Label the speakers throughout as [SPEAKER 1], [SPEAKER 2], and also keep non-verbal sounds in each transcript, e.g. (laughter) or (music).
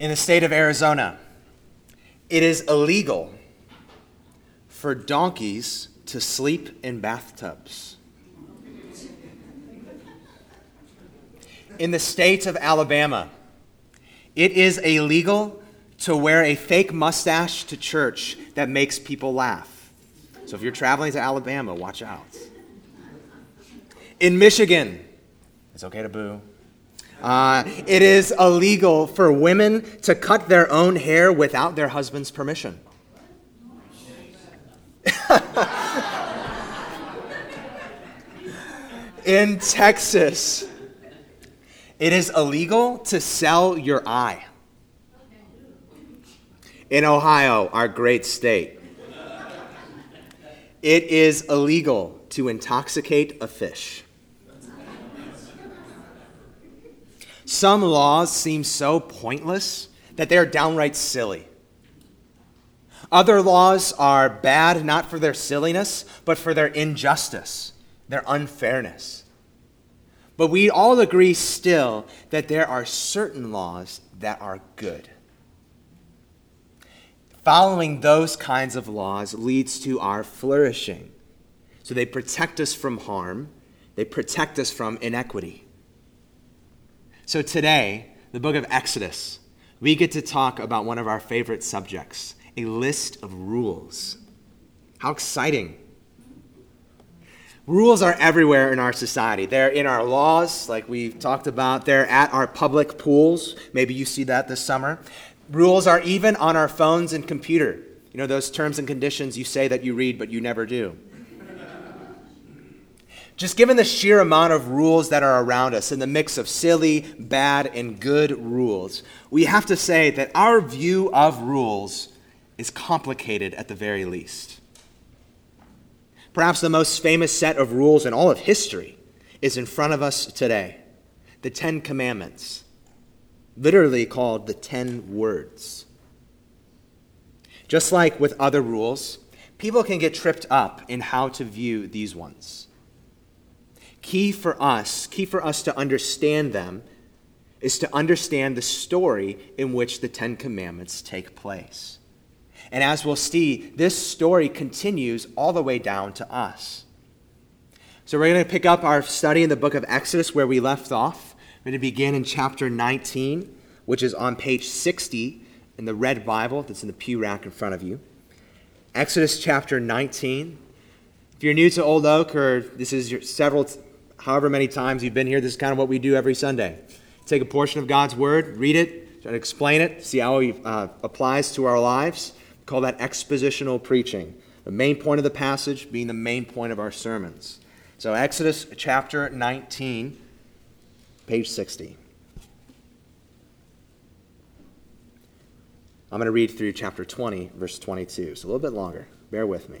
[SPEAKER 1] In the state of Arizona, it is illegal for donkeys to sleep in bathtubs. In the state of Alabama, it is illegal to wear a fake mustache to church that makes people laugh. So if you're traveling to Alabama, watch out. In Michigan, it's okay to boo. Uh, it is illegal for women to cut their own hair without their husband's permission. In Texas, it is illegal to sell your eye. In Ohio, our great state, it is illegal to intoxicate a fish. Some laws seem so pointless that they are downright silly. Other laws are bad not for their silliness, but for their injustice, their unfairness. But we all agree still that there are certain laws that are good. Following those kinds of laws leads to our flourishing. So they protect us from harm, they protect us from inequity. So today, the book of Exodus, we get to talk about one of our favorite subjects a list of rules. How exciting! Rules are everywhere in our society. They're in our laws, like we talked about. They're at our public pools. Maybe you see that this summer. Rules are even on our phones and computer. You know, those terms and conditions you say that you read, but you never do. Just given the sheer amount of rules that are around us and the mix of silly, bad, and good rules, we have to say that our view of rules is complicated at the very least. Perhaps the most famous set of rules in all of history is in front of us today the Ten Commandments, literally called the Ten Words. Just like with other rules, people can get tripped up in how to view these ones key for us, key for us to understand them, is to understand the story in which the Ten Commandments take place. And as we'll see, this story continues all the way down to us. So we're going to pick up our study in the book of Exodus where we left off. We're going to begin in chapter 19, which is on page 60 in the red Bible that's in the pew rack in front of you. Exodus chapter 19. If you're new to Old Oak, or this is your several however many times you've been here, this is kind of what we do every Sunday. Take a portion of God's Word, read it, try to explain it, see how it uh, applies to our lives. We call that expositional preaching. The main point of the passage being the main point of our sermons. So, Exodus chapter 19, page 60. I'm going to read through chapter 20, verse 22. So, a little bit longer. Bear with me.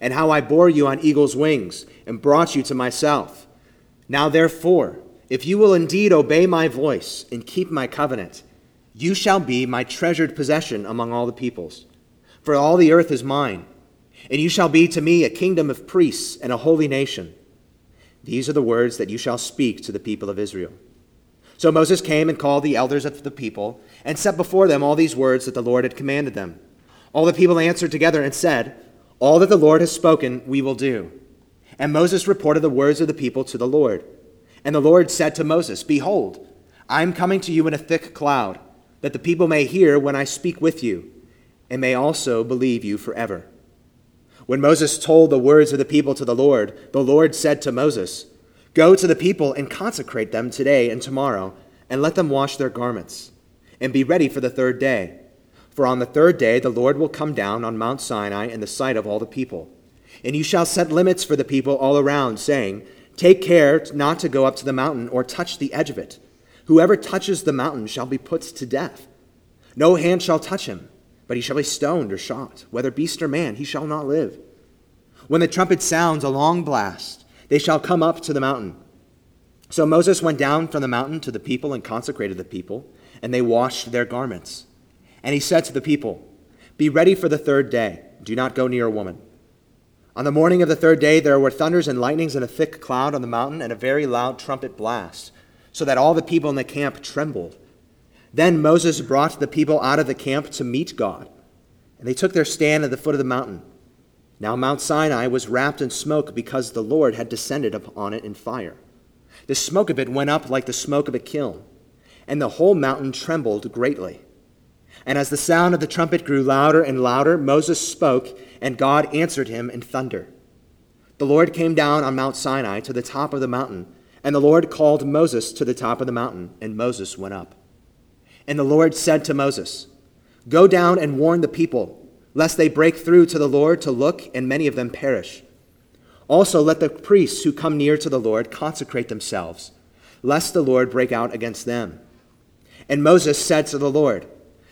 [SPEAKER 1] and how I bore you on eagle's wings and brought you to myself. Now, therefore, if you will indeed obey my voice and keep my covenant, you shall be my treasured possession among all the peoples. For all the earth is mine, and you shall be to me a kingdom of priests and a holy nation. These are the words that you shall speak to the people of Israel. So Moses came and called the elders of the people and set before them all these words that the Lord had commanded them. All the people answered together and said, all that the Lord has spoken, we will do. And Moses reported the words of the people to the Lord. And the Lord said to Moses, Behold, I am coming to you in a thick cloud, that the people may hear when I speak with you, and may also believe you forever. When Moses told the words of the people to the Lord, the Lord said to Moses, Go to the people and consecrate them today and tomorrow, and let them wash their garments, and be ready for the third day for on the third day the Lord will come down on Mount Sinai in the sight of all the people. And you shall set limits for the people all around, saying, Take care not to go up to the mountain or touch the edge of it. Whoever touches the mountain shall be put to death. No hand shall touch him, but he shall be stoned or shot. Whether beast or man, he shall not live. When the trumpet sounds a long blast, they shall come up to the mountain. So Moses went down from the mountain to the people and consecrated the people, and they washed their garments. And he said to the people, Be ready for the third day. Do not go near a woman. On the morning of the third day, there were thunders and lightnings and a thick cloud on the mountain and a very loud trumpet blast, so that all the people in the camp trembled. Then Moses brought the people out of the camp to meet God, and they took their stand at the foot of the mountain. Now Mount Sinai was wrapped in smoke because the Lord had descended upon it in fire. The smoke of it went up like the smoke of a kiln, and the whole mountain trembled greatly. And as the sound of the trumpet grew louder and louder, Moses spoke, and God answered him in thunder. The Lord came down on Mount Sinai to the top of the mountain, and the Lord called Moses to the top of the mountain, and Moses went up. And the Lord said to Moses, Go down and warn the people, lest they break through to the Lord to look, and many of them perish. Also, let the priests who come near to the Lord consecrate themselves, lest the Lord break out against them. And Moses said to the Lord,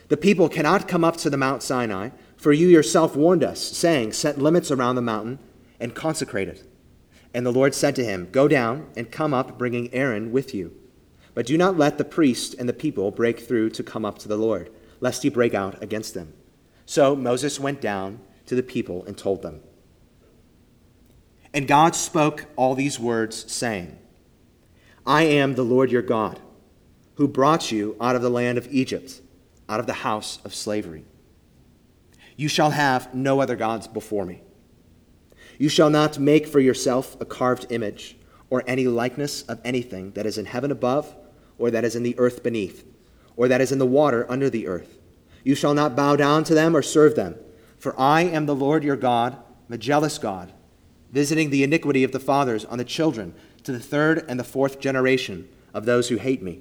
[SPEAKER 1] The people cannot come up to the Mount Sinai, for you yourself warned us, saying, Set limits around the mountain and consecrate it. And the Lord said to him, Go down and come up, bringing Aaron with you. But do not let the priest and the people break through to come up to the Lord, lest he break out against them. So Moses went down to the people and told them. And God spoke all these words, saying, I am the Lord your God, who brought you out of the land of Egypt, out of the house of slavery. You shall have no other gods before me. You shall not make for yourself a carved image or any likeness of anything that is in heaven above, or that is in the earth beneath, or that is in the water under the earth. You shall not bow down to them or serve them, for I am the Lord your God, the jealous God visiting the iniquity of the fathers on the children to the third and the fourth generation of those who hate me,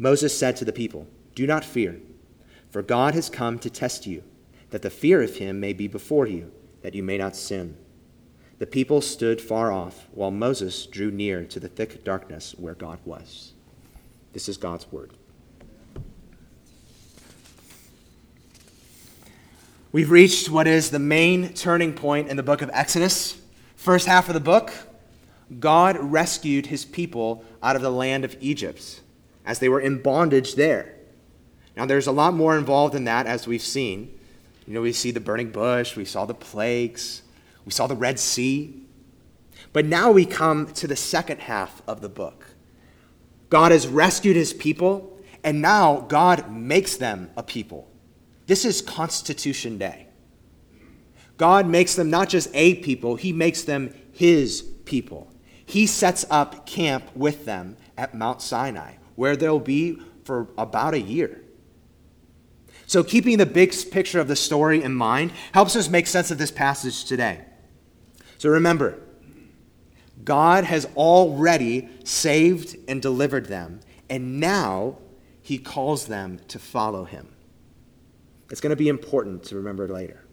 [SPEAKER 1] Moses said to the people, Do not fear, for God has come to test you, that the fear of him may be before you, that you may not sin. The people stood far off, while Moses drew near to the thick darkness where God was. This is God's word. We've reached what is the main turning point in the book of Exodus. First half of the book, God rescued his people out of the land of Egypt as they were in bondage there. Now, there's a lot more involved in that, as we've seen. You know, we see the burning bush, we saw the plagues, we saw the Red Sea. But now we come to the second half of the book. God has rescued his people, and now God makes them a people. This is Constitution Day. God makes them not just a people, he makes them his people he sets up camp with them at Mount Sinai, where they'll be for about a year. So, keeping the big picture of the story in mind helps us make sense of this passage today. So, remember, God has already saved and delivered them, and now he calls them to follow him. It's going to be important to remember later.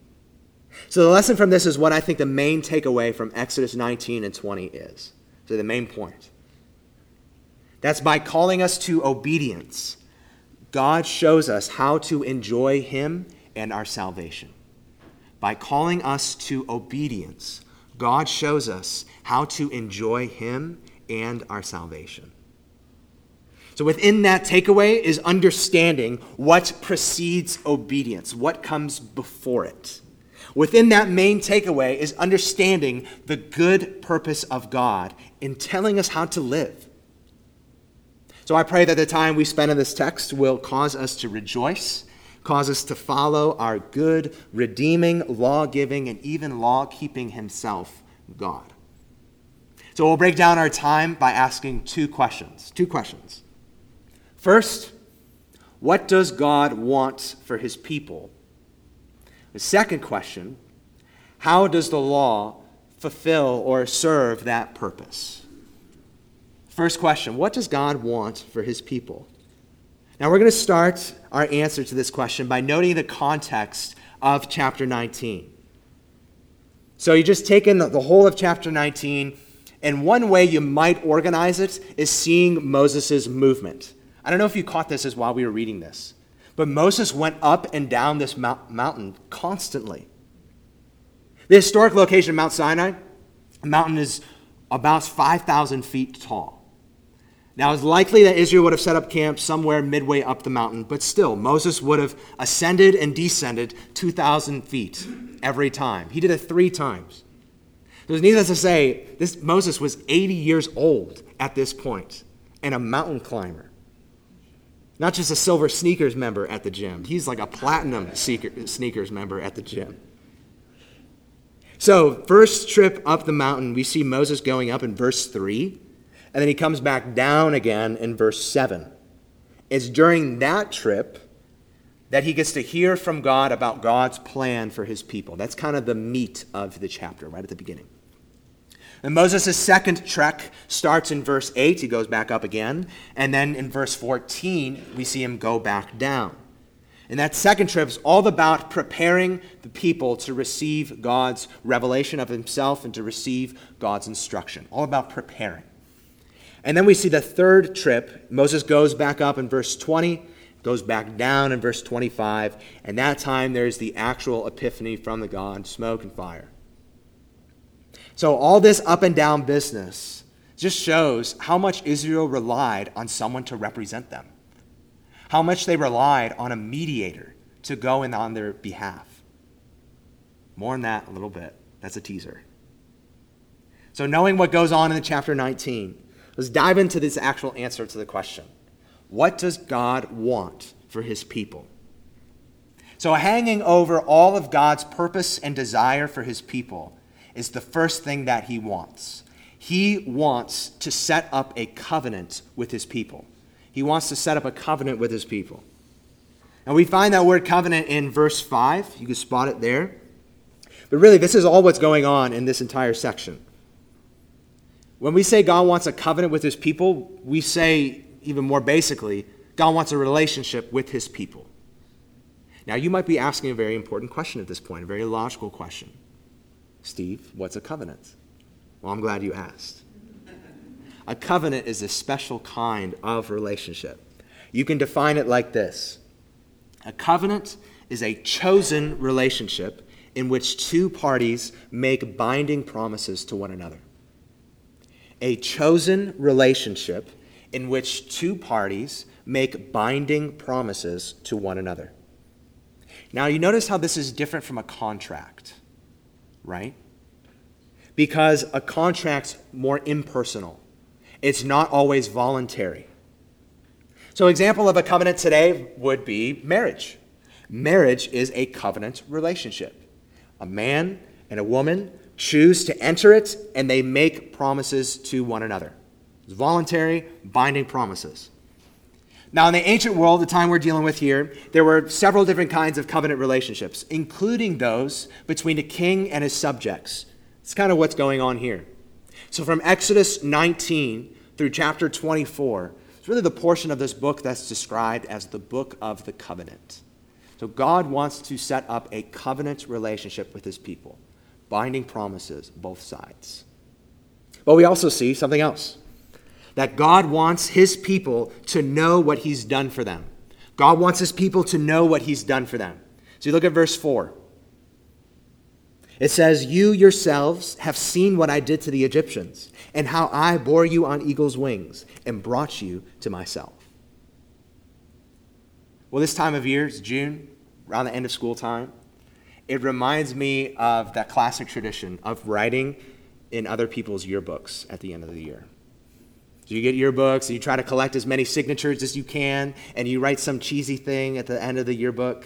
[SPEAKER 1] So, the lesson from this is what I think the main takeaway from Exodus 19 and 20 is. So, the main point. That's by calling us to obedience, God shows us how to enjoy Him and our salvation. By calling us to obedience, God shows us how to enjoy Him and our salvation. So, within that takeaway is understanding what precedes obedience, what comes before it. Within that main takeaway is understanding the good purpose of God in telling us how to live. So, I pray that the time we spend in this text will cause us to rejoice, cause us to follow our good, redeeming, law giving, and even law keeping Himself, God. So, we'll break down our time by asking two questions. Two questions. First, what does God want for his people? The second question, how does the law fulfill or serve that purpose? First question, what does God want for his people? Now, we're going to start our answer to this question by noting the context of chapter 19. So, you just take in the whole of chapter 19, and one way you might organize it is seeing Moses' movement. I don't know if you caught this as while we were reading this, but Moses went up and down this mountain constantly. The historic location of Mount Sinai, the mountain is about 5,000 feet tall. Now, it's likely that Israel would have set up camp somewhere midway up the mountain, but still, Moses would have ascended and descended 2,000 feet every time. He did it three times. There's needless to say, this Moses was 80 years old at this point and a mountain climber. Not just a silver sneakers member at the gym, he's like a platinum sneakers member at the gym. So, first trip up the mountain, we see Moses going up in verse 3, and then he comes back down again in verse 7. It's during that trip that he gets to hear from God about God's plan for his people. That's kind of the meat of the chapter right at the beginning. And Moses' second trek starts in verse 8. He goes back up again. And then in verse 14, we see him go back down. And that second trip is all about preparing the people to receive God's revelation of himself and to receive God's instruction. All about preparing. And then we see the third trip. Moses goes back up in verse 20, goes back down in verse 25. And that time there's the actual epiphany from the God, smoke and fire. So, all this up and down business just shows how much Israel relied on someone to represent them, how much they relied on a mediator to go in on their behalf. More on that a little bit. That's a teaser. So, knowing what goes on in the chapter 19, let's dive into this actual answer to the question What does God want for his people? So, hanging over all of God's purpose and desire for his people is the first thing that he wants. He wants to set up a covenant with his people. He wants to set up a covenant with his people. And we find that word covenant in verse 5. You can spot it there. But really, this is all what's going on in this entire section. When we say God wants a covenant with his people, we say, even more basically, God wants a relationship with his people. Now, you might be asking a very important question at this point, a very logical question. Steve, what's a covenant? Well, I'm glad you asked. A covenant is a special kind of relationship. You can define it like this A covenant is a chosen relationship in which two parties make binding promises to one another. A chosen relationship in which two parties make binding promises to one another. Now, you notice how this is different from a contract right? Because a contract's more impersonal. It's not always voluntary. So example of a covenant today would be marriage. Marriage is a covenant relationship. A man and a woman choose to enter it and they make promises to one another. It's voluntary, binding promises. Now, in the ancient world, the time we're dealing with here, there were several different kinds of covenant relationships, including those between a king and his subjects. It's kind of what's going on here. So, from Exodus 19 through chapter 24, it's really the portion of this book that's described as the book of the covenant. So God wants to set up a covenant relationship with his people, binding promises, both sides. But we also see something else that God wants his people to know what he's done for them. God wants his people to know what he's done for them. So you look at verse 4. It says, You yourselves have seen what I did to the Egyptians, and how I bore you on eagle's wings and brought you to myself. Well, this time of year, it's June, around the end of school time. It reminds me of that classic tradition of writing in other people's yearbooks at the end of the year. So you get yearbooks and you try to collect as many signatures as you can, and you write some cheesy thing at the end of the yearbook.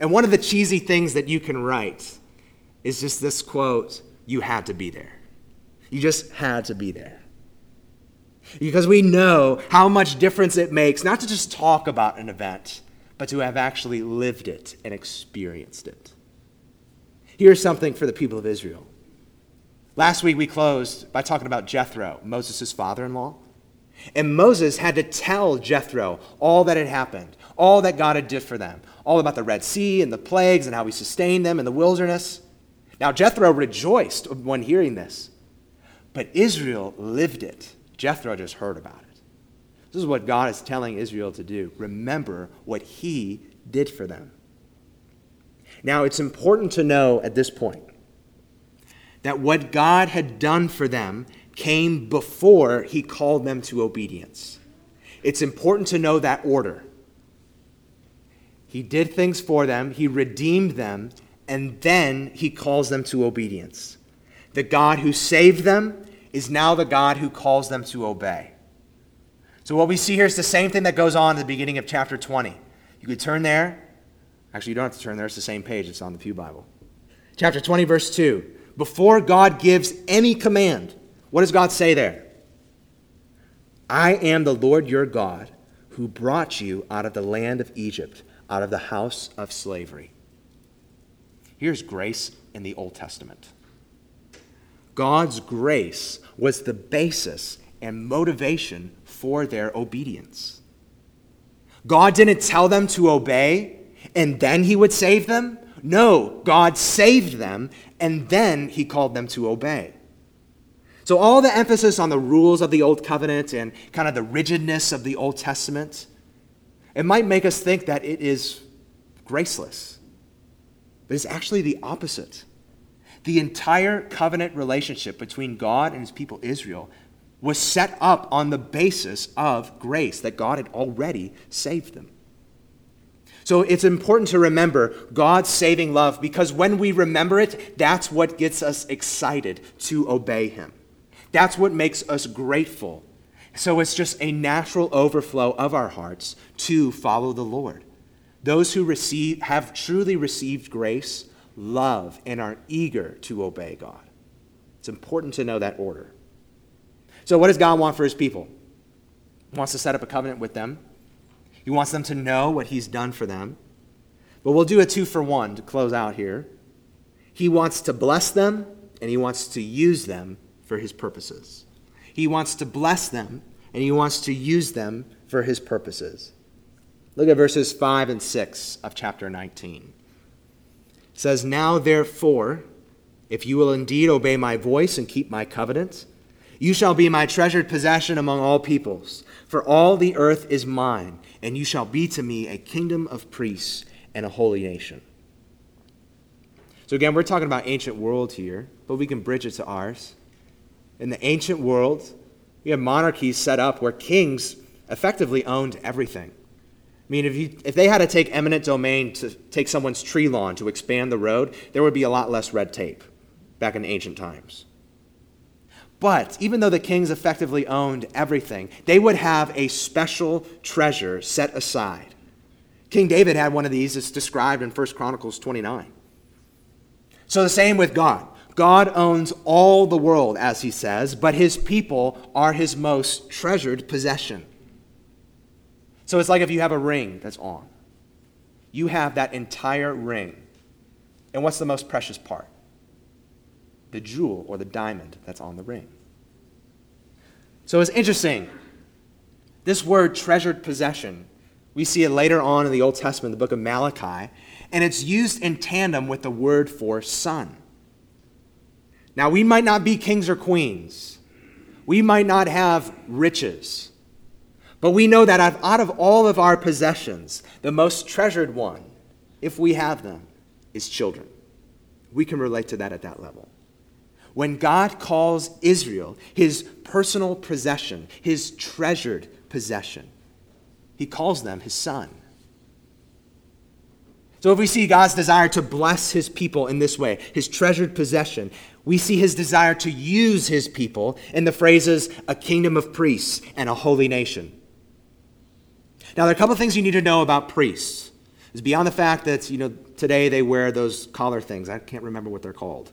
[SPEAKER 1] And one of the cheesy things that you can write is just this quote You had to be there. You just had to be there. Because we know how much difference it makes not to just talk about an event, but to have actually lived it and experienced it. Here's something for the people of Israel. Last week we closed by talking about Jethro, Moses' father in law. And Moses had to tell Jethro all that had happened, all that God had did for them, all about the Red Sea and the plagues and how he sustained them in the wilderness. Now Jethro rejoiced when hearing this, but Israel lived it. Jethro just heard about it. This is what God is telling Israel to do. Remember what he did for them. Now, it's important to know at this point that what God had done for them came before he called them to obedience. It's important to know that order. He did things for them, he redeemed them, and then he calls them to obedience. The God who saved them is now the God who calls them to obey. So, what we see here is the same thing that goes on at the beginning of chapter 20. You could turn there. Actually, you don't have to turn there, it's the same page, it's on the Pew Bible. Chapter 20, verse 2. Before God gives any command, what does God say there? I am the Lord your God who brought you out of the land of Egypt, out of the house of slavery. Here's grace in the Old Testament. God's grace was the basis and motivation for their obedience. God didn't tell them to obey and then he would save them. No, God saved them and then he called them to obey. So, all the emphasis on the rules of the Old Covenant and kind of the rigidness of the Old Testament, it might make us think that it is graceless. But it's actually the opposite. The entire covenant relationship between God and his people Israel was set up on the basis of grace, that God had already saved them. So it's important to remember God's saving love because when we remember it, that's what gets us excited to obey Him. That's what makes us grateful. So it's just a natural overflow of our hearts to follow the Lord. Those who receive, have truly received grace love and are eager to obey God. It's important to know that order. So, what does God want for his people? He wants to set up a covenant with them, he wants them to know what he's done for them. But we'll do a two for one to close out here. He wants to bless them, and he wants to use them for his purposes. He wants to bless them, and he wants to use them for his purposes. Look at verses 5 and 6 of chapter 19 says, Now therefore, if you will indeed obey my voice and keep my covenant, you shall be my treasured possession among all peoples, for all the earth is mine, and you shall be to me a kingdom of priests and a holy nation. So again, we're talking about ancient world here, but we can bridge it to ours. In the ancient world, we have monarchies set up where kings effectively owned everything. I mean, if, you, if they had to take eminent domain to take someone's tree lawn to expand the road, there would be a lot less red tape back in ancient times. But even though the kings effectively owned everything, they would have a special treasure set aside. King David had one of these. It's described in 1 Chronicles 29. So the same with God. God owns all the world, as he says, but his people are his most treasured possession. So it's like if you have a ring that's on. You have that entire ring. And what's the most precious part? The jewel or the diamond that's on the ring. So it's interesting. This word treasured possession We see it later on in the Old Testament, the book of Malachi, and it's used in tandem with the word for son. Now, we might not be kings or queens, we might not have riches, but we know that out of all of our possessions, the most treasured one, if we have them, is children. We can relate to that at that level. When God calls Israel his personal possession, his treasured possession, he calls them his son. So if we see God's desire to bless his people in this way, his treasured possession, we see his desire to use his people in the phrases a kingdom of priests and a holy nation. Now, there are a couple of things you need to know about priests. It's beyond the fact that, you know, today they wear those collar things. I can't remember what they're called.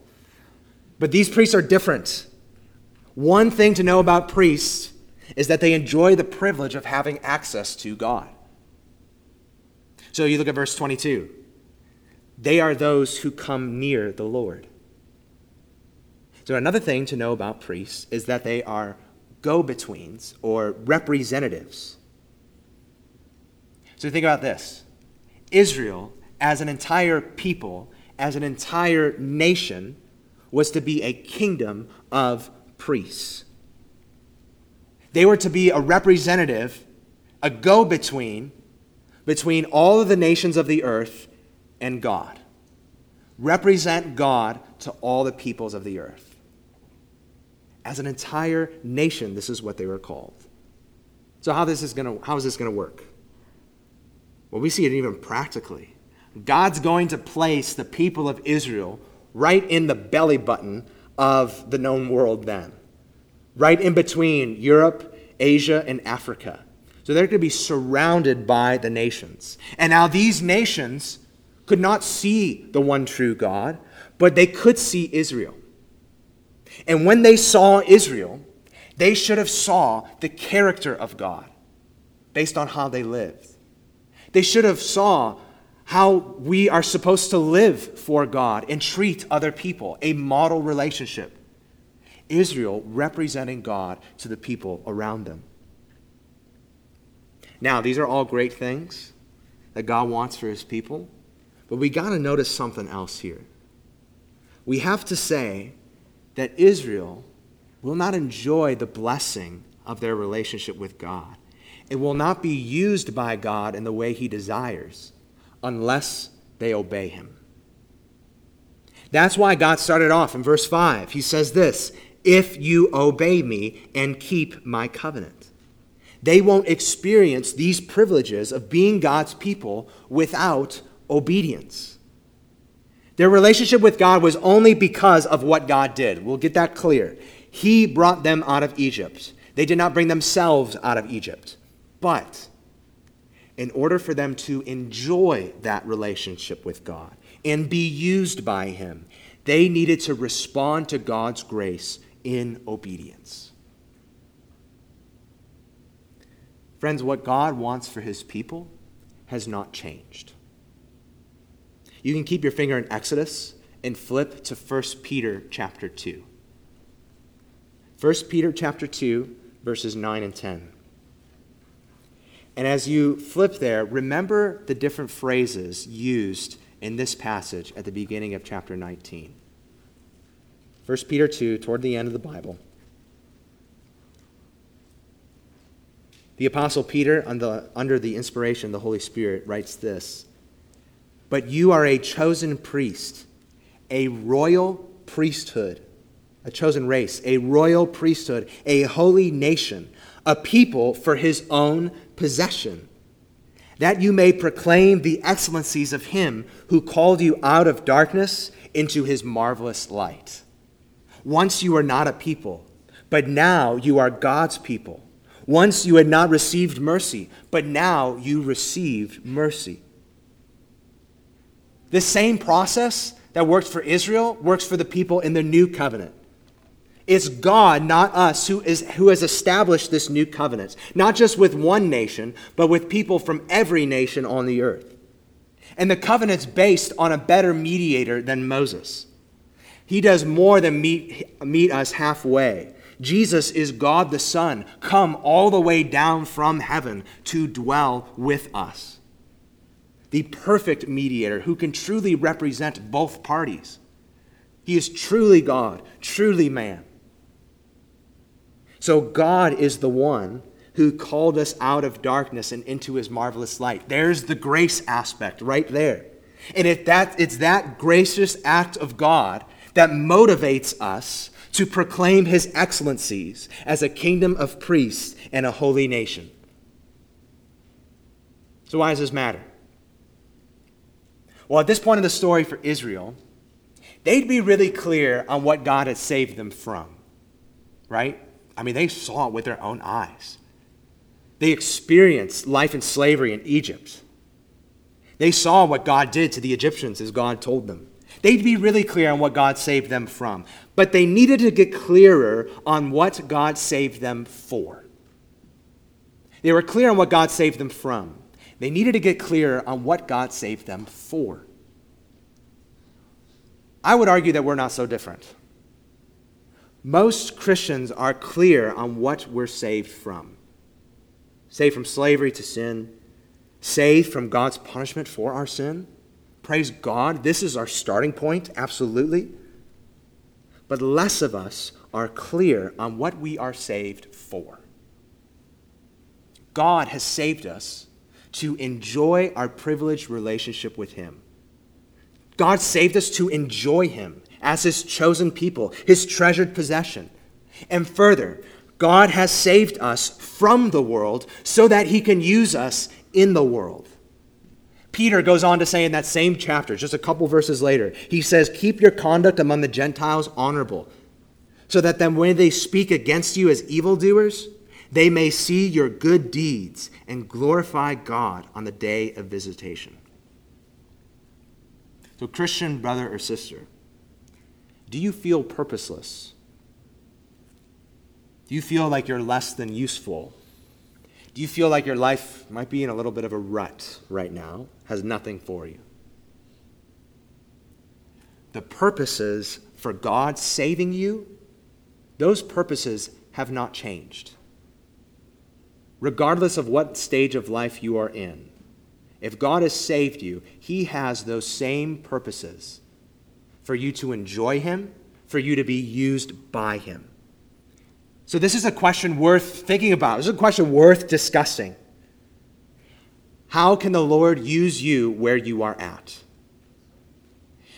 [SPEAKER 1] But these priests are different. One thing to know about priests is that they enjoy the privilege of having access to God. So you look at verse 22. They are those who come near the Lord. So, another thing to know about priests is that they are go betweens or representatives. So, think about this Israel, as an entire people, as an entire nation, was to be a kingdom of priests. They were to be a representative, a go between, between all of the nations of the earth and God. Represent God to all the peoples of the earth. As an entire nation, this is what they were called. So, how, this is gonna, how is this going to work? Well, we see it even practically. God's going to place the people of Israel right in the belly button of the known world then right in between Europe, Asia, and Africa. So they're going to be surrounded by the nations. And now these nations could not see the one true God, but they could see Israel. And when they saw Israel, they should have saw the character of God based on how they lived. They should have saw how we are supposed to live for God and treat other people, a model relationship. Israel representing God to the people around them. Now, these are all great things that God wants for his people, but we got to notice something else here. We have to say that Israel will not enjoy the blessing of their relationship with God. It will not be used by God in the way he desires unless they obey him. That's why God started off in verse 5. He says this if you obey me and keep my covenant. They won't experience these privileges of being God's people without obedience. Their relationship with God was only because of what God did. We'll get that clear. He brought them out of Egypt. They did not bring themselves out of Egypt. But in order for them to enjoy that relationship with God and be used by Him, they needed to respond to God's grace in obedience. Friends, what God wants for his people has not changed. You can keep your finger in Exodus and flip to 1 Peter chapter 2. 1 Peter chapter 2 verses 9 and 10. And as you flip there, remember the different phrases used in this passage at the beginning of chapter 19. 1 Peter 2, toward the end of the Bible. The Apostle Peter, under the inspiration of the Holy Spirit, writes this But you are a chosen priest, a royal priesthood, a chosen race, a royal priesthood, a holy nation, a people for his own possession, that you may proclaim the excellencies of him who called you out of darkness into his marvelous light. Once you were not a people, but now you are God's people. Once you had not received mercy, but now you received mercy. This same process that worked for Israel works for the people in the new covenant. It's God, not us, who, is, who has established this new covenant, not just with one nation, but with people from every nation on the earth. And the covenant's based on a better mediator than Moses. He does more than meet, meet us halfway. Jesus is God the Son, come all the way down from heaven to dwell with us. The perfect mediator who can truly represent both parties. He is truly God, truly man. So God is the one who called us out of darkness and into his marvelous light. There's the grace aspect right there. And if that, it's that gracious act of God that motivates us to proclaim his excellencies as a kingdom of priests and a holy nation. So, why does this matter? Well, at this point in the story for Israel, they'd be really clear on what God had saved them from, right? I mean, they saw it with their own eyes. They experienced life in slavery in Egypt. They saw what God did to the Egyptians as God told them. They'd be really clear on what God saved them from, but they needed to get clearer on what God saved them for. They were clear on what God saved them from. They needed to get clear on what God saved them for. I would argue that we're not so different. Most Christians are clear on what we're saved from saved from slavery to sin, saved from God's punishment for our sin. Praise God. This is our starting point, absolutely. But less of us are clear on what we are saved for. God has saved us to enjoy our privileged relationship with Him. God saved us to enjoy Him as His chosen people, His treasured possession. And further, God has saved us from the world so that He can use us in the world. Peter goes on to say in that same chapter, just a couple verses later, he says, Keep your conduct among the Gentiles honorable, so that then when they speak against you as evildoers, they may see your good deeds and glorify God on the day of visitation. So, Christian brother or sister, do you feel purposeless? Do you feel like you're less than useful? Do you feel like your life might be in a little bit of a rut right now, has nothing for you? The purposes for God saving you, those purposes have not changed. Regardless of what stage of life you are in, if God has saved you, He has those same purposes for you to enjoy Him, for you to be used by Him. So, this is a question worth thinking about. This is a question worth discussing. How can the Lord use you where you are at?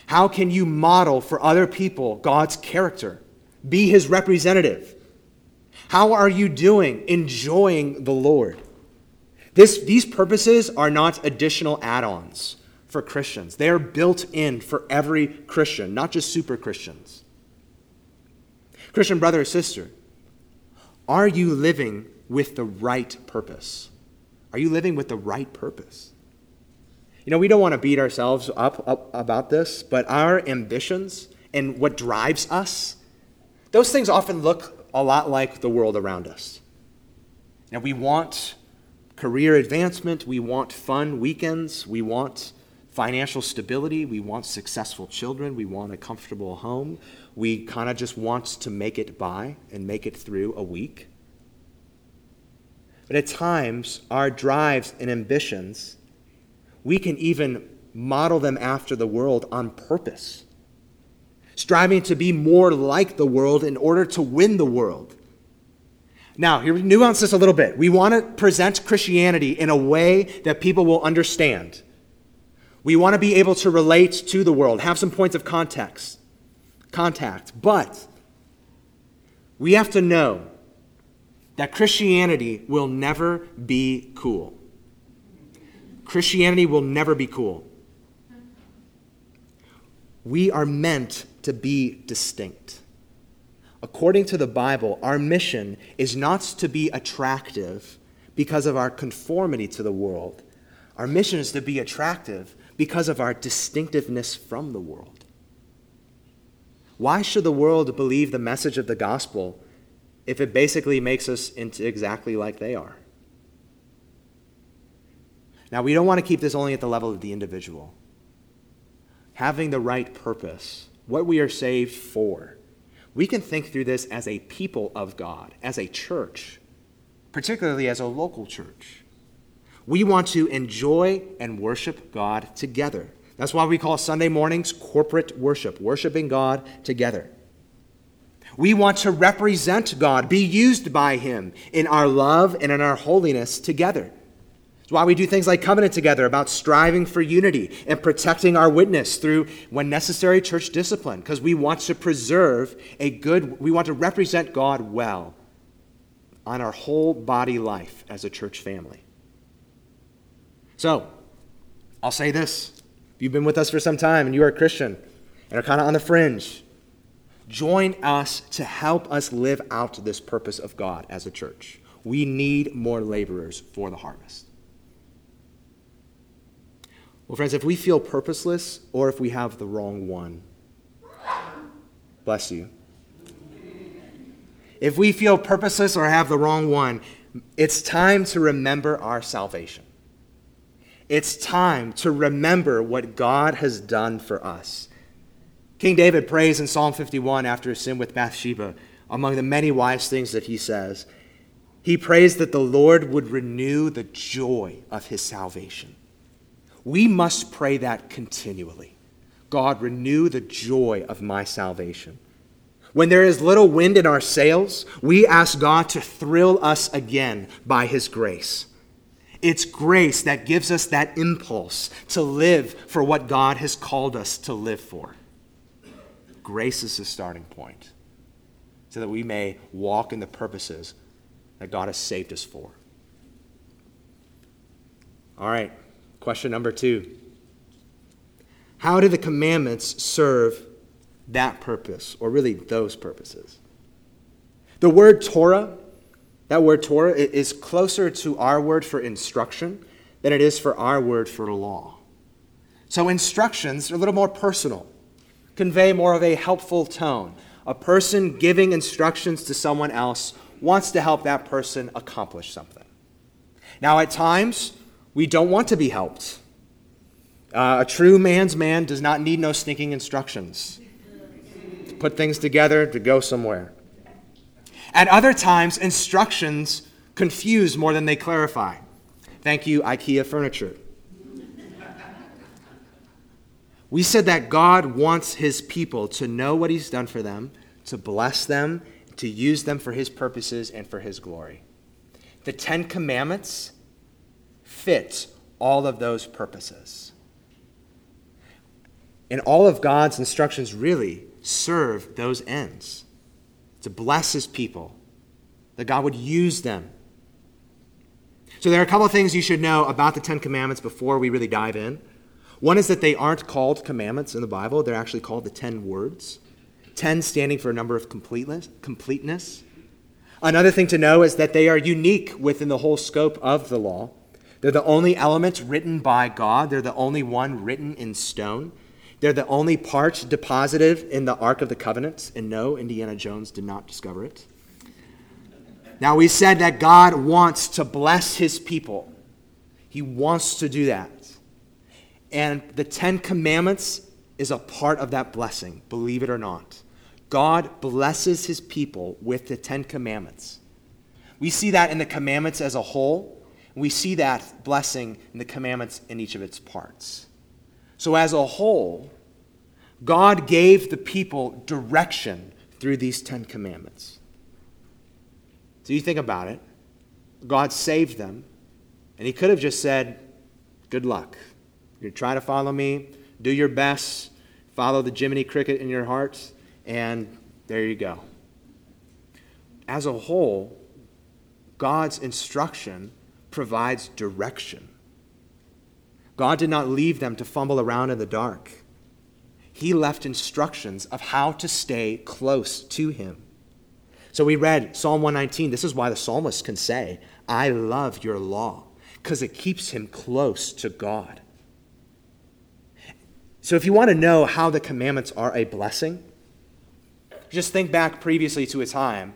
[SPEAKER 1] How can you model for other people God's character? Be his representative. How are you doing enjoying the Lord? This, these purposes are not additional add ons for Christians, they are built in for every Christian, not just super Christians. Christian brother or sister, are you living with the right purpose? Are you living with the right purpose? You know, we don't want to beat ourselves up, up about this, but our ambitions and what drives us, those things often look a lot like the world around us. Now, we want career advancement, we want fun weekends, we want financial stability, we want successful children, we want a comfortable home, we kind of just want to make it by and make it through a week. But at times, our drives and ambitions, we can even model them after the world on purpose, striving to be more like the world in order to win the world. Now, here we nuance this a little bit. We want to present Christianity in a way that people will understand. We want to be able to relate to the world, have some points of context contact. But we have to know that Christianity will never be cool. Christianity will never be cool. We are meant to be distinct. According to the Bible, our mission is not to be attractive because of our conformity to the world. Our mission is to be attractive because of our distinctiveness from the world. Why should the world believe the message of the gospel if it basically makes us into exactly like they are? Now, we don't want to keep this only at the level of the individual. Having the right purpose, what we are saved for, we can think through this as a people of God, as a church, particularly as a local church. We want to enjoy and worship God together. That's why we call Sunday mornings corporate worship, worshiping God together. We want to represent God, be used by Him in our love and in our holiness together. It's why we do things like covenant together about striving for unity and protecting our witness through, when necessary, church discipline, because we want to preserve a good, we want to represent God well on our whole body life as a church family. So, I'll say this. If you've been with us for some time and you are a Christian and are kind of on the fringe, join us to help us live out this purpose of God as a church. We need more laborers for the harvest. Well, friends, if we feel purposeless or if we have the wrong one, bless you. If we feel purposeless or have the wrong one, it's time to remember our salvation. It's time to remember what God has done for us. King David prays in Psalm 51 after his sin with Bathsheba, among the many wise things that he says. He prays that the Lord would renew the joy of his salvation. We must pray that continually. God, renew the joy of my salvation. When there is little wind in our sails, we ask God to thrill us again by His grace. It's grace that gives us that impulse to live for what God has called us to live for. Grace is the starting point so that we may walk in the purposes that God has saved us for. All right. Question number two How do the commandments serve that purpose, or really those purposes? The word Torah, that word Torah, is closer to our word for instruction than it is for our word for law. So instructions are a little more personal, convey more of a helpful tone. A person giving instructions to someone else wants to help that person accomplish something. Now, at times, we don't want to be helped. Uh, a true man's man does not need no sneaking instructions to put things together to go somewhere. At other times, instructions confuse more than they clarify. Thank you, IKEA Furniture. We said that God wants his people to know what he's done for them, to bless them, to use them for his purposes and for his glory. The Ten Commandments fit all of those purposes. And all of God's instructions really serve those ends to bless his people, that God would use them. So, there are a couple of things you should know about the Ten Commandments before we really dive in. One is that they aren't called commandments in the Bible, they're actually called the Ten Words. Ten standing for a number of completeness. completeness. Another thing to know is that they are unique within the whole scope of the law. They're the only elements written by God, they're the only one written in stone. They're the only part deposited in the Ark of the Covenant, and no, Indiana Jones did not discover it. Now, we said that God wants to bless his people. He wants to do that. And the Ten Commandments is a part of that blessing, believe it or not. God blesses his people with the Ten Commandments. We see that in the commandments as a whole, we see that blessing in the commandments in each of its parts. So, as a whole, God gave the people direction through these Ten Commandments. So, you think about it God saved them, and He could have just said, Good luck. You're trying to follow me, do your best, follow the Jiminy Cricket in your heart, and there you go. As a whole, God's instruction provides direction. God did not leave them to fumble around in the dark. He left instructions of how to stay close to Him. So we read Psalm 119. This is why the psalmist can say, I love your law, because it keeps him close to God. So if you want to know how the commandments are a blessing, just think back previously to a time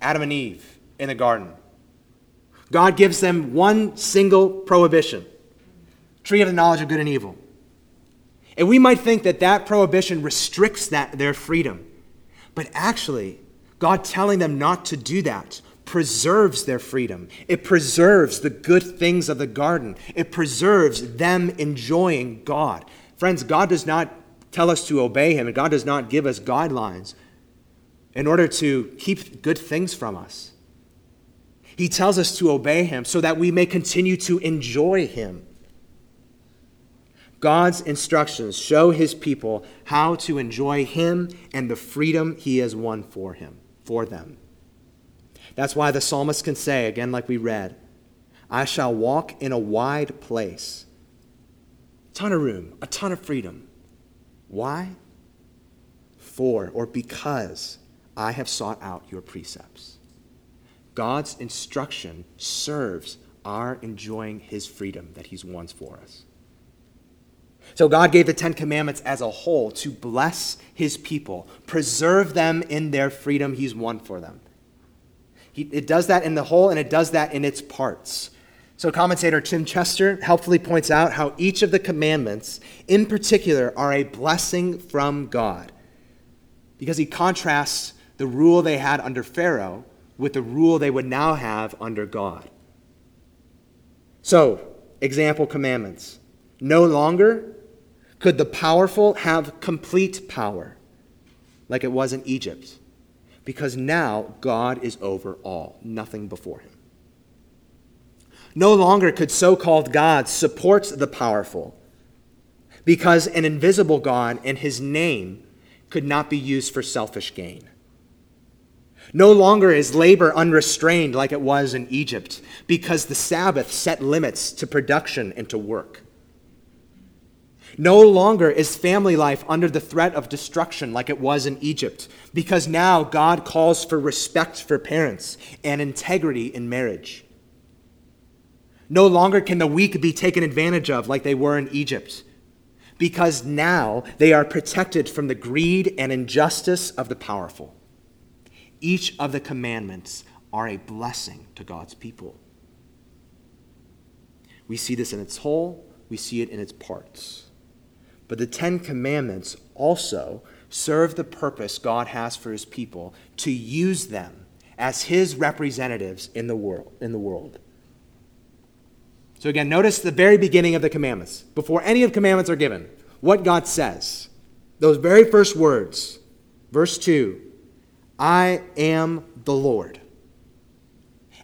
[SPEAKER 1] Adam and Eve in the garden. God gives them one single prohibition tree of the knowledge of good and evil. And we might think that that prohibition restricts that, their freedom. But actually, God telling them not to do that preserves their freedom. It preserves the good things of the garden. It preserves them enjoying God. Friends, God does not tell us to obey Him, and God does not give us guidelines in order to keep good things from us. He tells us to obey Him so that we may continue to enjoy Him. God's instructions show His people how to enjoy Him and the freedom He has won for Him, for them. That's why the psalmist can say, again, like we read, I shall walk in a wide place. A ton of room, a ton of freedom. Why? For or because I have sought out your precepts. God's instruction serves our enjoying his freedom that he's won for us. So God gave the Ten Commandments as a whole to bless his people, preserve them in their freedom he's won for them. He, it does that in the whole and it does that in its parts. So, commentator Tim Chester helpfully points out how each of the commandments, in particular, are a blessing from God. Because he contrasts the rule they had under Pharaoh with the rule they would now have under God. So, example commandments. No longer could the powerful have complete power, like it was in Egypt because now God is over all, nothing before him. No longer could so called God support the powerful, because an invisible God and his name could not be used for selfish gain. No longer is labor unrestrained like it was in Egypt, because the Sabbath set limits to production and to work. No longer is family life under the threat of destruction like it was in Egypt, because now God calls for respect for parents and integrity in marriage. No longer can the weak be taken advantage of like they were in Egypt, because now they are protected from the greed and injustice of the powerful. Each of the commandments are a blessing to God's people. We see this in its whole, we see it in its parts. But the Ten Commandments also serve the purpose God has for his people to use them as his representatives in the world. In the world. So again, notice the very beginning of the commandments. Before any of the commandments are given, what God says. Those very first words. Verse 2 I am the Lord.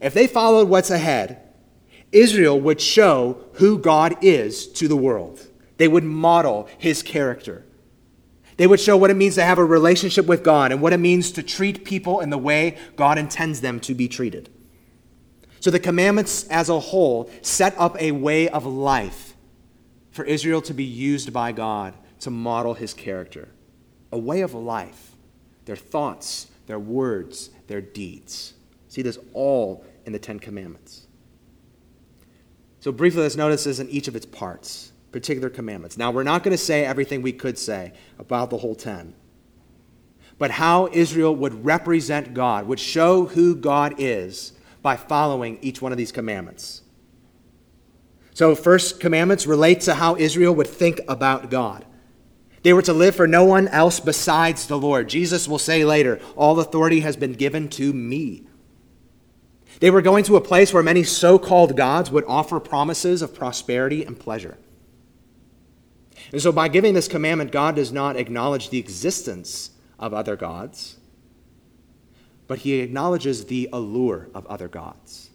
[SPEAKER 1] If they followed what's ahead, Israel would show who God is to the world. They would model his character. They would show what it means to have a relationship with God and what it means to treat people in the way God intends them to be treated. So the commandments as a whole set up a way of life for Israel to be used by God to model his character. A way of life. Their thoughts, their words, their deeds. See this all in the Ten Commandments. So briefly, let's notice this in each of its parts particular commandments. Now, we're not going to say everything we could say about the whole 10, but how Israel would represent God, would show who God is by following each one of these commandments. So, first commandments relate to how Israel would think about God. They were to live for no one else besides the Lord. Jesus will say later, All authority has been given to me. They were going to a place where many so called gods would offer promises of prosperity and pleasure. And so, by giving this commandment, God does not acknowledge the existence of other gods, but he acknowledges the allure of other gods.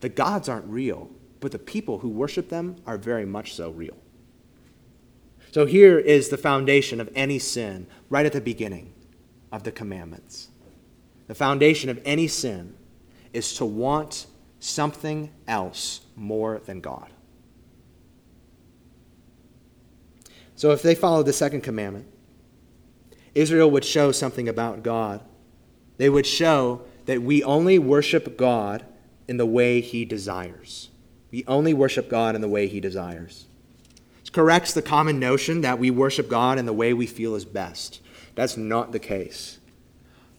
[SPEAKER 1] The gods aren't real, but the people who worship them are very much so real. So, here is the foundation of any sin right at the beginning of the commandments. The foundation of any sin is to want something else more than God. So if they followed the second commandment, Israel would show something about God. They would show that we only worship God in the way he desires. We only worship God in the way he desires. It corrects the common notion that we worship God in the way we feel is best. That's not the case.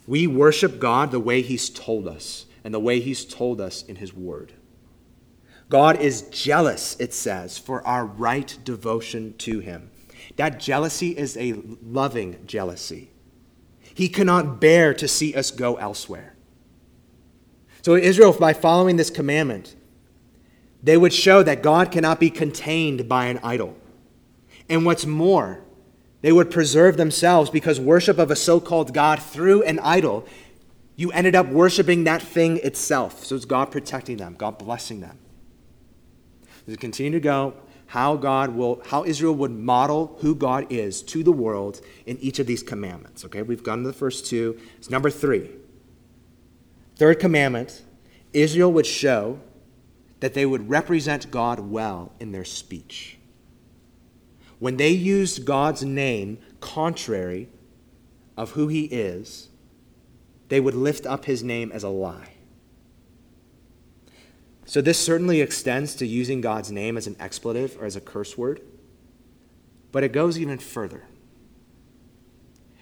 [SPEAKER 1] We worship God the way he's told us and the way he's told us in his word. God is jealous, it says, for our right devotion to him. That jealousy is a loving jealousy. He cannot bear to see us go elsewhere. So, Israel, by following this commandment, they would show that God cannot be contained by an idol. And what's more, they would preserve themselves because worship of a so called God through an idol, you ended up worshiping that thing itself. So it's God protecting them, God blessing them. We continue to go, how God will, how Israel would model who God is to the world in each of these commandments. Okay, we've gone to the first two. It's number three. Third commandment Israel would show that they would represent God well in their speech. When they used God's name contrary of who he is, they would lift up his name as a lie. So, this certainly extends to using God's name as an expletive or as a curse word, but it goes even further.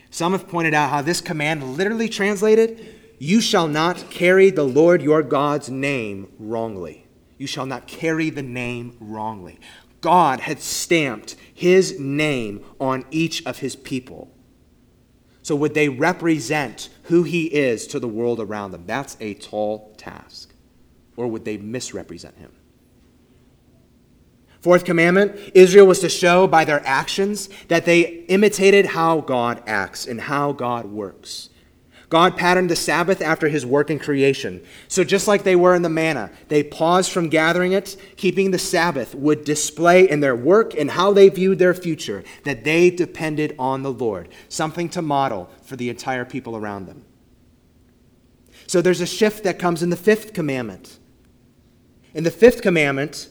[SPEAKER 1] Some have pointed out how this command literally translated, You shall not carry the Lord your God's name wrongly. You shall not carry the name wrongly. God had stamped his name on each of his people. So, would they represent who he is to the world around them? That's a tall task. Or would they misrepresent him? Fourth commandment Israel was to show by their actions that they imitated how God acts and how God works. God patterned the Sabbath after his work in creation. So, just like they were in the manna, they paused from gathering it, keeping the Sabbath would display in their work and how they viewed their future that they depended on the Lord, something to model for the entire people around them. So, there's a shift that comes in the fifth commandment. In the fifth commandment,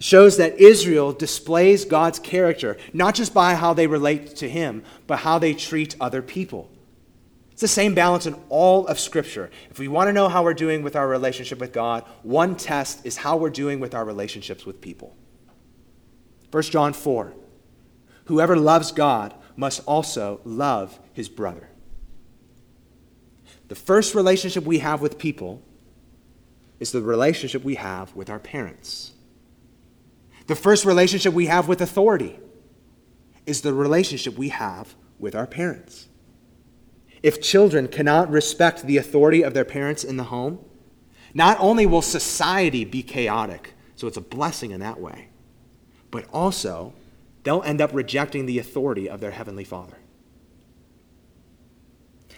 [SPEAKER 1] shows that Israel displays God's character, not just by how they relate to him, but how they treat other people. It's the same balance in all of Scripture. If we want to know how we're doing with our relationship with God, one test is how we're doing with our relationships with people. 1 John 4 Whoever loves God must also love his brother. The first relationship we have with people is the relationship we have with our parents. The first relationship we have with authority is the relationship we have with our parents. If children cannot respect the authority of their parents in the home, not only will society be chaotic, so it's a blessing in that way, but also they'll end up rejecting the authority of their Heavenly Father.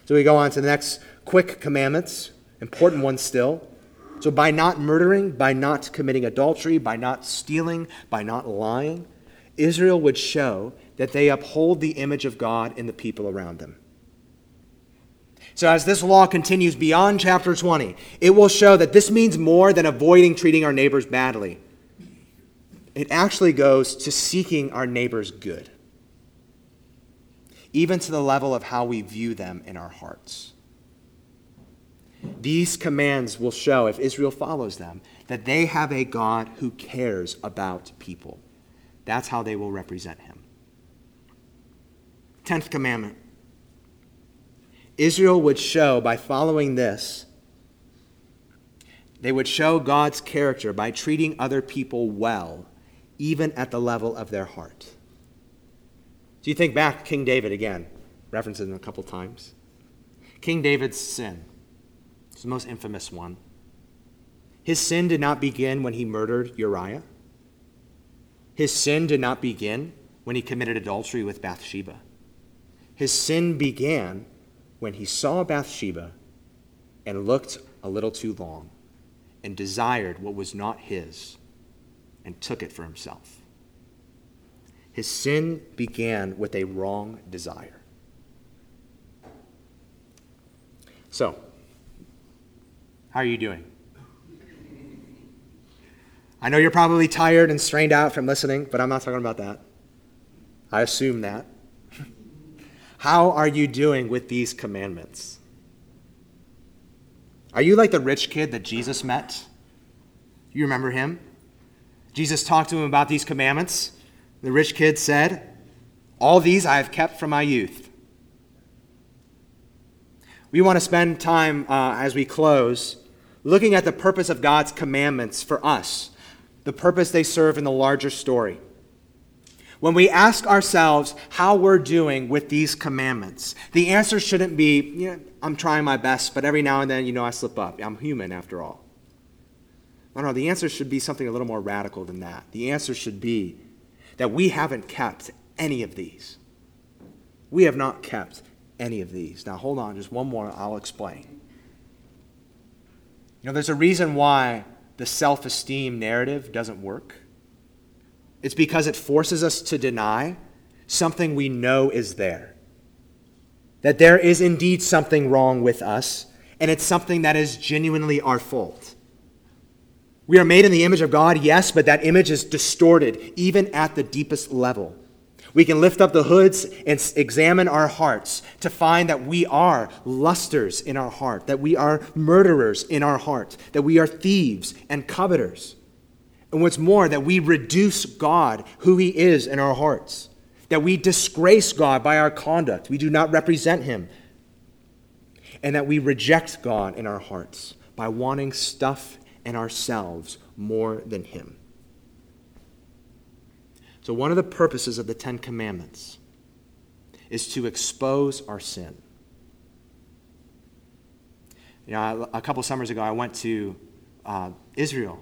[SPEAKER 1] So we go on to the next quick commandments, important ones still. So by not murdering, by not committing adultery, by not stealing, by not lying, Israel would show that they uphold the image of God in the people around them. So, as this law continues beyond chapter 20, it will show that this means more than avoiding treating our neighbors badly. It actually goes to seeking our neighbors' good, even to the level of how we view them in our hearts. These commands will show, if Israel follows them, that they have a God who cares about people. That's how they will represent him. Tenth commandment Israel would show by following this, they would show God's character by treating other people well, even at the level of their heart. Do you think back King David again? References him a couple times. King David's sin. It's the most infamous one. His sin did not begin when he murdered Uriah. His sin did not begin when he committed adultery with Bathsheba. His sin began when he saw Bathsheba and looked a little too long and desired what was not his and took it for himself. His sin began with a wrong desire. So, how are you doing? I know you're probably tired and strained out from listening, but I'm not talking about that. I assume that. (laughs) How are you doing with these commandments? Are you like the rich kid that Jesus met? You remember him? Jesus talked to him about these commandments. The rich kid said, All these I have kept from my youth. We want to spend time uh, as we close looking at the purpose of God's commandments for us, the purpose they serve in the larger story. When we ask ourselves how we're doing with these commandments, the answer shouldn't be, you know, I'm trying my best, but every now and then, you know, I slip up. I'm human after all. No, no, the answer should be something a little more radical than that. The answer should be that we haven't kept any of these. We have not kept any of these. Now, hold on, just one more, I'll explain. You know, there's a reason why the self esteem narrative doesn't work. It's because it forces us to deny something we know is there. That there is indeed something wrong with us, and it's something that is genuinely our fault. We are made in the image of God, yes, but that image is distorted even at the deepest level. We can lift up the hoods and examine our hearts to find that we are lusters in our heart, that we are murderers in our heart, that we are thieves and coveters. And what's more, that we reduce God, who He is, in our hearts, that we disgrace God by our conduct, we do not represent Him, and that we reject God in our hearts by wanting stuff and ourselves more than Him. So, one of the purposes of the Ten Commandments is to expose our sin. You know, a couple summers ago, I went to uh, Israel,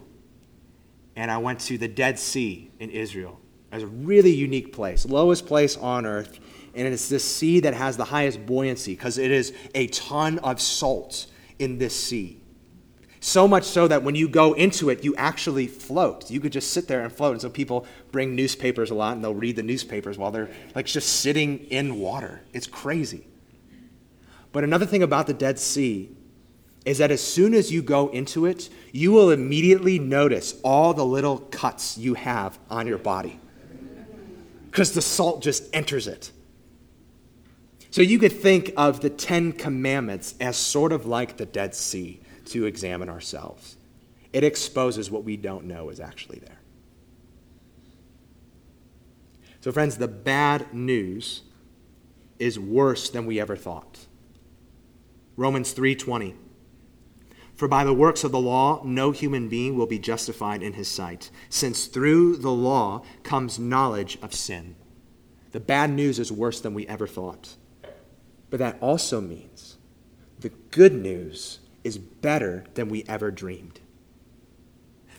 [SPEAKER 1] and I went to the Dead Sea in Israel. It's a really unique place, lowest place on earth, and it's this sea that has the highest buoyancy because it is a ton of salt in this sea. So much so that when you go into it, you actually float. You could just sit there and float. And so people bring newspapers a lot and they'll read the newspapers while they're like just sitting in water. It's crazy. But another thing about the Dead Sea is that as soon as you go into it, you will immediately notice all the little cuts you have on your body because the salt just enters it. So you could think of the Ten Commandments as sort of like the Dead Sea to examine ourselves. It exposes what we don't know is actually there. So, friends, the bad news is worse than we ever thought. Romans 3:20 For by the works of the law no human being will be justified in his sight, since through the law comes knowledge of sin. The bad news is worse than we ever thought. But that also means the good news is better than we ever dreamed.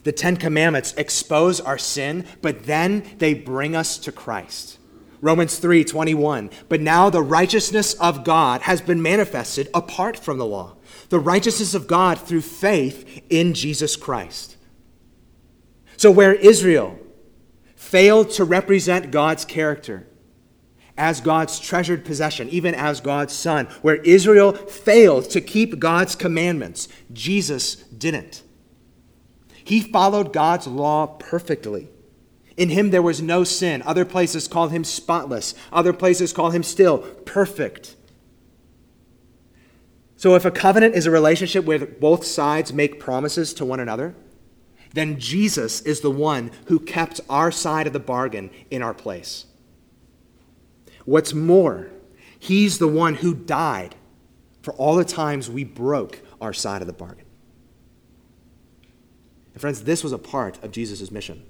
[SPEAKER 1] The Ten Commandments expose our sin, but then they bring us to Christ. Romans 3 21. But now the righteousness of God has been manifested apart from the law. The righteousness of God through faith in Jesus Christ. So, where Israel failed to represent God's character, as God's treasured possession, even as God's son. Where Israel failed to keep God's commandments, Jesus didn't. He followed God's law perfectly. In him there was no sin. Other places call him spotless, other places call him still perfect. So, if a covenant is a relationship where both sides make promises to one another, then Jesus is the one who kept our side of the bargain in our place. What's more, he's the one who died for all the times we broke our side of the bargain. And friends, this was a part of Jesus' mission.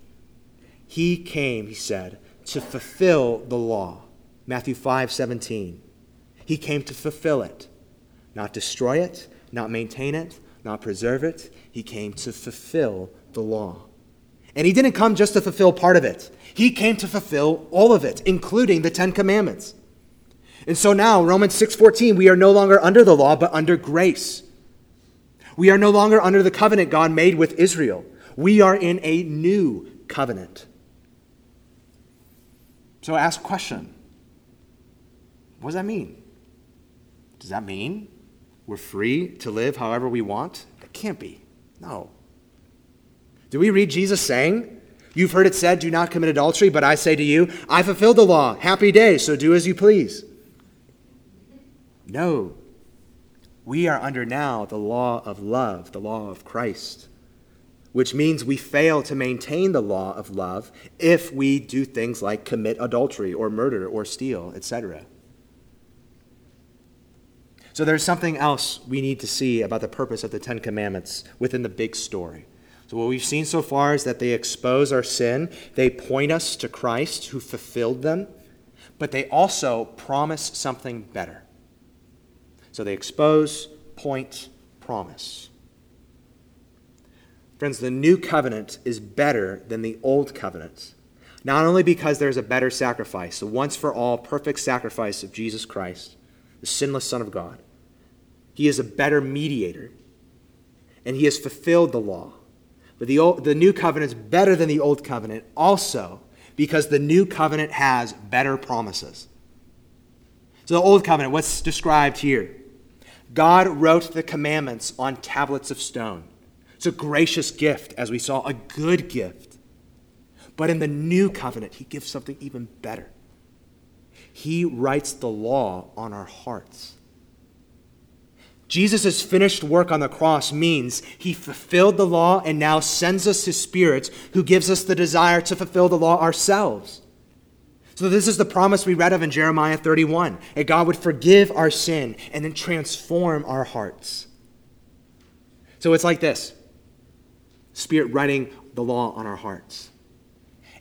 [SPEAKER 1] He came, he said, to fulfill the law. Matthew 5 17. He came to fulfill it, not destroy it, not maintain it, not preserve it. He came to fulfill the law. And he didn't come just to fulfill part of it. He came to fulfill all of it, including the 10 commandments. And so now, Romans 6:14, we are no longer under the law, but under grace. We are no longer under the covenant God made with Israel. We are in a new covenant. So ask a question. What does that mean? Does that mean we're free to live however we want? It can't be. No. Do we read Jesus saying, You've heard it said, Do not commit adultery, but I say to you, I fulfilled the law. Happy day, so do as you please. No. We are under now the law of love, the law of Christ, which means we fail to maintain the law of love if we do things like commit adultery or murder or steal, etc. So there's something else we need to see about the purpose of the Ten Commandments within the big story. So, what we've seen so far is that they expose our sin, they point us to Christ who fulfilled them, but they also promise something better. So, they expose, point, promise. Friends, the new covenant is better than the old covenant. Not only because there's a better sacrifice, the once for all perfect sacrifice of Jesus Christ, the sinless Son of God. He is a better mediator, and he has fulfilled the law. But the, old, the new covenant is better than the old covenant also because the new covenant has better promises. So, the old covenant, what's described here? God wrote the commandments on tablets of stone. It's a gracious gift, as we saw, a good gift. But in the new covenant, he gives something even better. He writes the law on our hearts. Jesus' finished work on the cross means he fulfilled the law and now sends us his Spirit who gives us the desire to fulfill the law ourselves. So, this is the promise we read of in Jeremiah 31 that God would forgive our sin and then transform our hearts. So, it's like this Spirit writing the law on our hearts.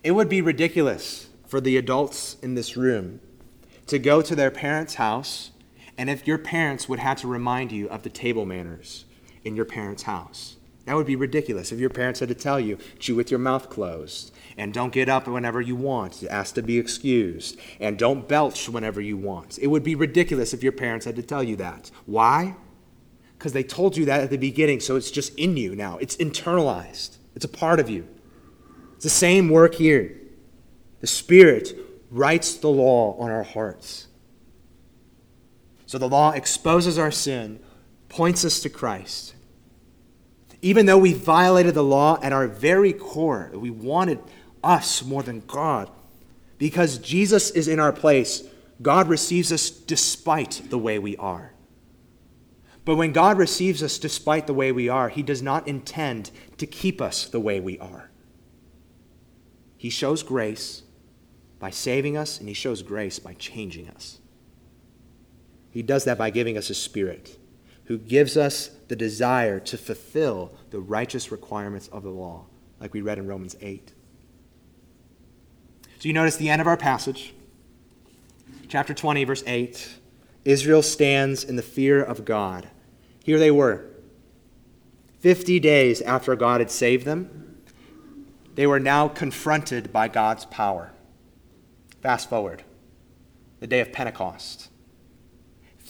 [SPEAKER 1] It would be ridiculous for the adults in this room to go to their parents' house and if your parents would have to remind you of the table manners in your parents' house. That would be ridiculous if your parents had to tell you, chew with your mouth closed, and don't get up whenever you want, ask to be excused, and don't belch whenever you want. It would be ridiculous if your parents had to tell you that. Why? Because they told you that at the beginning, so it's just in you now. It's internalized, it's a part of you. It's the same work here. The Spirit writes the law on our hearts. So the law exposes our sin, points us to Christ. Even though we violated the law at our very core, we wanted us more than God. Because Jesus is in our place, God receives us despite the way we are. But when God receives us despite the way we are, He does not intend to keep us the way we are. He shows grace by saving us, and He shows grace by changing us. He does that by giving us a spirit who gives us the desire to fulfill the righteous requirements of the law, like we read in Romans 8. So you notice the end of our passage, chapter 20, verse 8. Israel stands in the fear of God. Here they were. 50 days after God had saved them, they were now confronted by God's power. Fast forward, the day of Pentecost.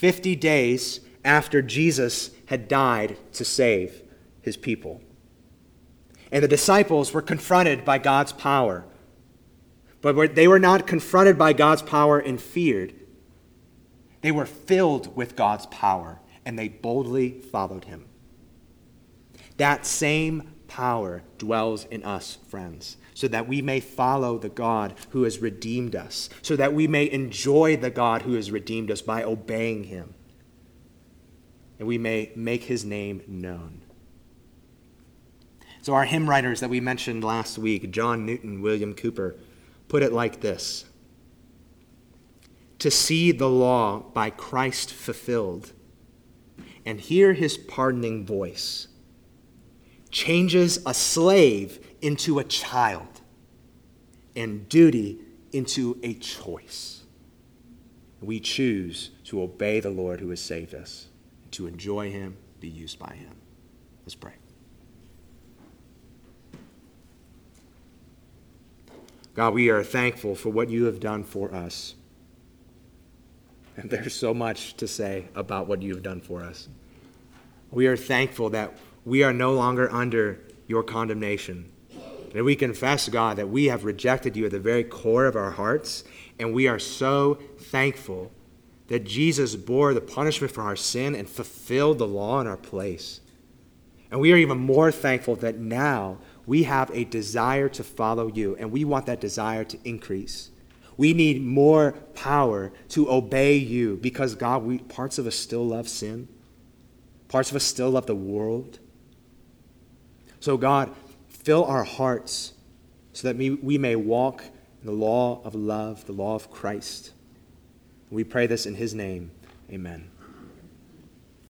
[SPEAKER 1] 50 days after Jesus had died to save his people. And the disciples were confronted by God's power. But they were not confronted by God's power and feared. They were filled with God's power, and they boldly followed him. That same power dwells in us, friends so that we may follow the God who has redeemed us, so that we may enjoy the God who has redeemed us by obeying him, and we may make his name known. So, our hymn writers that we mentioned last week, John Newton, William Cowper, put it like this To see the law by Christ fulfilled and hear his pardoning voice changes a slave into a child and duty into a choice. We choose to obey the Lord who has saved us, to enjoy Him, be used by Him. Let's pray. God, we are thankful for what you have done for us. And there's so much to say about what you have done for us. We are thankful that we are no longer under your condemnation and we confess, God, that we have rejected you at the very core of our hearts, and we are so thankful that Jesus bore the punishment for our sin and fulfilled the law in our place. And we are even more thankful that now we have a desire to follow you, and we want that desire to increase. We need more power to obey you because, God, we, parts of us still love sin, parts of us still love the world. So, God, Fill our hearts so that we, may walk in the law of love, the law of Christ. We pray this in his name. Amen.